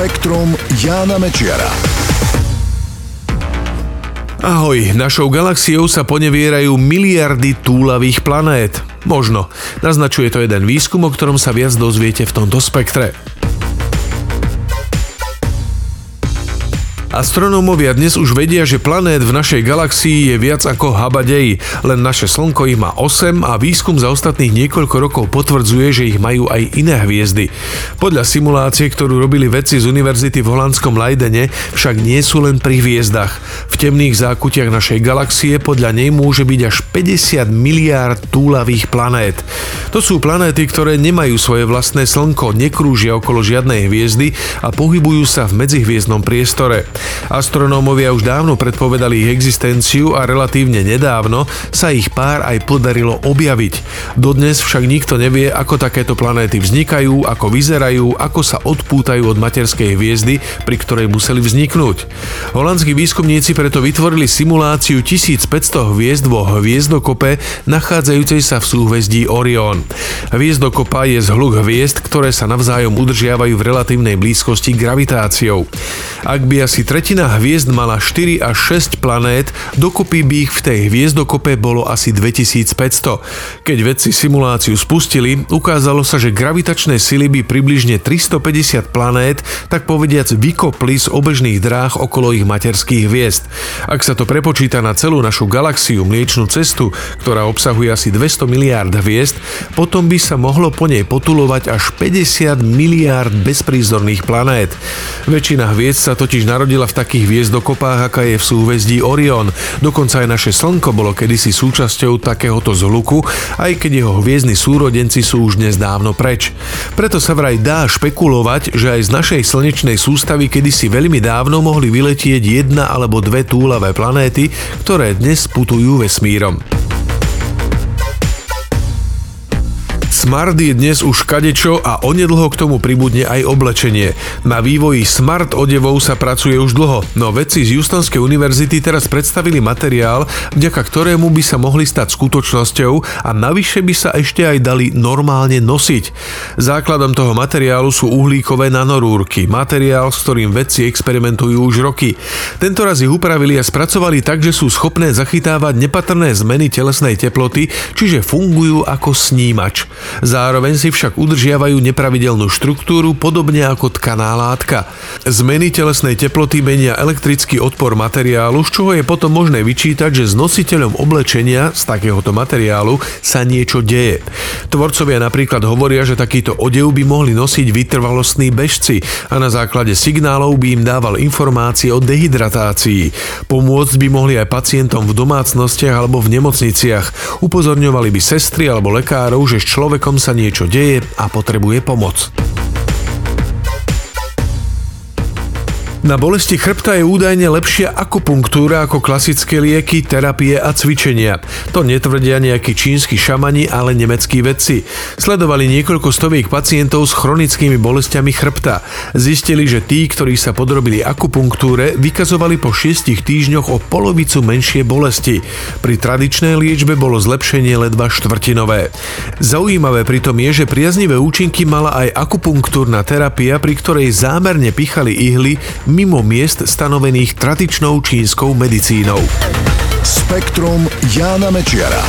Spektrum Jána Mečiara. Ahoj, našou galaxiou sa ponevierajú miliardy túlavých planét. Možno. Naznačuje to jeden výskum, o ktorom sa viac dozviete v tomto spektre. Astronómovia dnes už vedia, že planét v našej galaxii je viac ako habadej, len naše Slnko ich má 8 a výskum za ostatných niekoľko rokov potvrdzuje, že ich majú aj iné hviezdy. Podľa simulácie, ktorú robili vedci z univerzity v holandskom Leidene, však nie sú len pri hviezdach. V temných zákutiach našej galaxie podľa nej môže byť až 50 miliárd túlavých planét. To sú planéty, ktoré nemajú svoje vlastné Slnko, nekrúžia okolo žiadnej hviezdy a pohybujú sa v medzihviezdnom priestore. Astronómovia už dávno predpovedali ich existenciu a relatívne nedávno sa ich pár aj podarilo objaviť. Dodnes však nikto nevie, ako takéto planéty vznikajú, ako vyzerajú, ako sa odpútajú od materskej hviezdy, pri ktorej museli vzniknúť. Holandskí výskumníci preto vytvorili simuláciu 1500 hviezd vo hviezdokope nachádzajúcej sa v súhvezdí Orion. Hviezdokopa je zhluk hviezd, ktoré sa navzájom udržiavajú v relatívnej blízkosti gravitáciou. Ak by asi tretina hviezd mala 4 až 6 planét, dokopy by ich v tej hviezdokope bolo asi 2500. Keď vedci simuláciu spustili, ukázalo sa, že gravitačné sily by približne 350 planét, tak povediac vykopli z obežných dráh okolo ich materských hviezd. Ak sa to prepočíta na celú našu galaxiu, mliečnú cestu, ktorá obsahuje asi 200 miliárd hviezd, potom by sa mohlo po nej potulovať až 50 miliárd bezprízorných planét. Väčšina hviezd sa totiž narodila narodila v takých hviezdokopách, aká je v súhvezdí Orion. Dokonca aj naše Slnko bolo kedysi súčasťou takéhoto zhluku, aj keď jeho hviezdni súrodenci sú už dnes dávno preč. Preto sa vraj dá špekulovať, že aj z našej slnečnej sústavy kedysi veľmi dávno mohli vyletieť jedna alebo dve túlavé planéty, ktoré dnes putujú vesmírom. Smart je dnes už kadečo a onedlho k tomu pribudne aj oblečenie. Na vývoji smart odevov sa pracuje už dlho, no vedci z Houstonskej univerzity teraz predstavili materiál, vďaka ktorému by sa mohli stať skutočnosťou a navyše by sa ešte aj dali normálne nosiť. Základom toho materiálu sú uhlíkové nanorúrky, materiál, s ktorým vedci experimentujú už roky. Tento raz ich upravili a spracovali tak, že sú schopné zachytávať nepatrné zmeny telesnej teploty, čiže fungujú ako snímač. Zároveň si však udržiavajú nepravidelnú štruktúru podobne ako tkaná látka. Zmeny telesnej teploty menia elektrický odpor materiálu, z čoho je potom možné vyčítať, že s nositeľom oblečenia z takéhoto materiálu sa niečo deje. Tvorcovia napríklad hovoria, že takýto odev by mohli nosiť vytrvalostní bežci a na základe signálov by im dával informácie o dehydratácii. Pomôcť by mohli aj pacientom v domácnostiach alebo v nemocniciach. Upozorňovali by sestry alebo lekárov, že človek človekom sa niečo deje a potrebuje pomoc. Na bolesti chrbta je údajne lepšia akupunktúra ako klasické lieky, terapie a cvičenia. To netvrdia nejakí čínsky šamani, ale nemeckí vedci. Sledovali niekoľko stoviek pacientov s chronickými bolestiami chrbta. Zistili, že tí, ktorí sa podrobili akupunktúre, vykazovali po 6 týždňoch o polovicu menšie bolesti. Pri tradičnej liečbe bolo zlepšenie ledva štvrtinové. Zaujímavé pritom je, že priaznivé účinky mala aj akupunktúrna terapia, pri ktorej zámerne pichali ihly mimo miest stanovených tradičnou čínskou medicínou. Spektrum Jána Mečiara.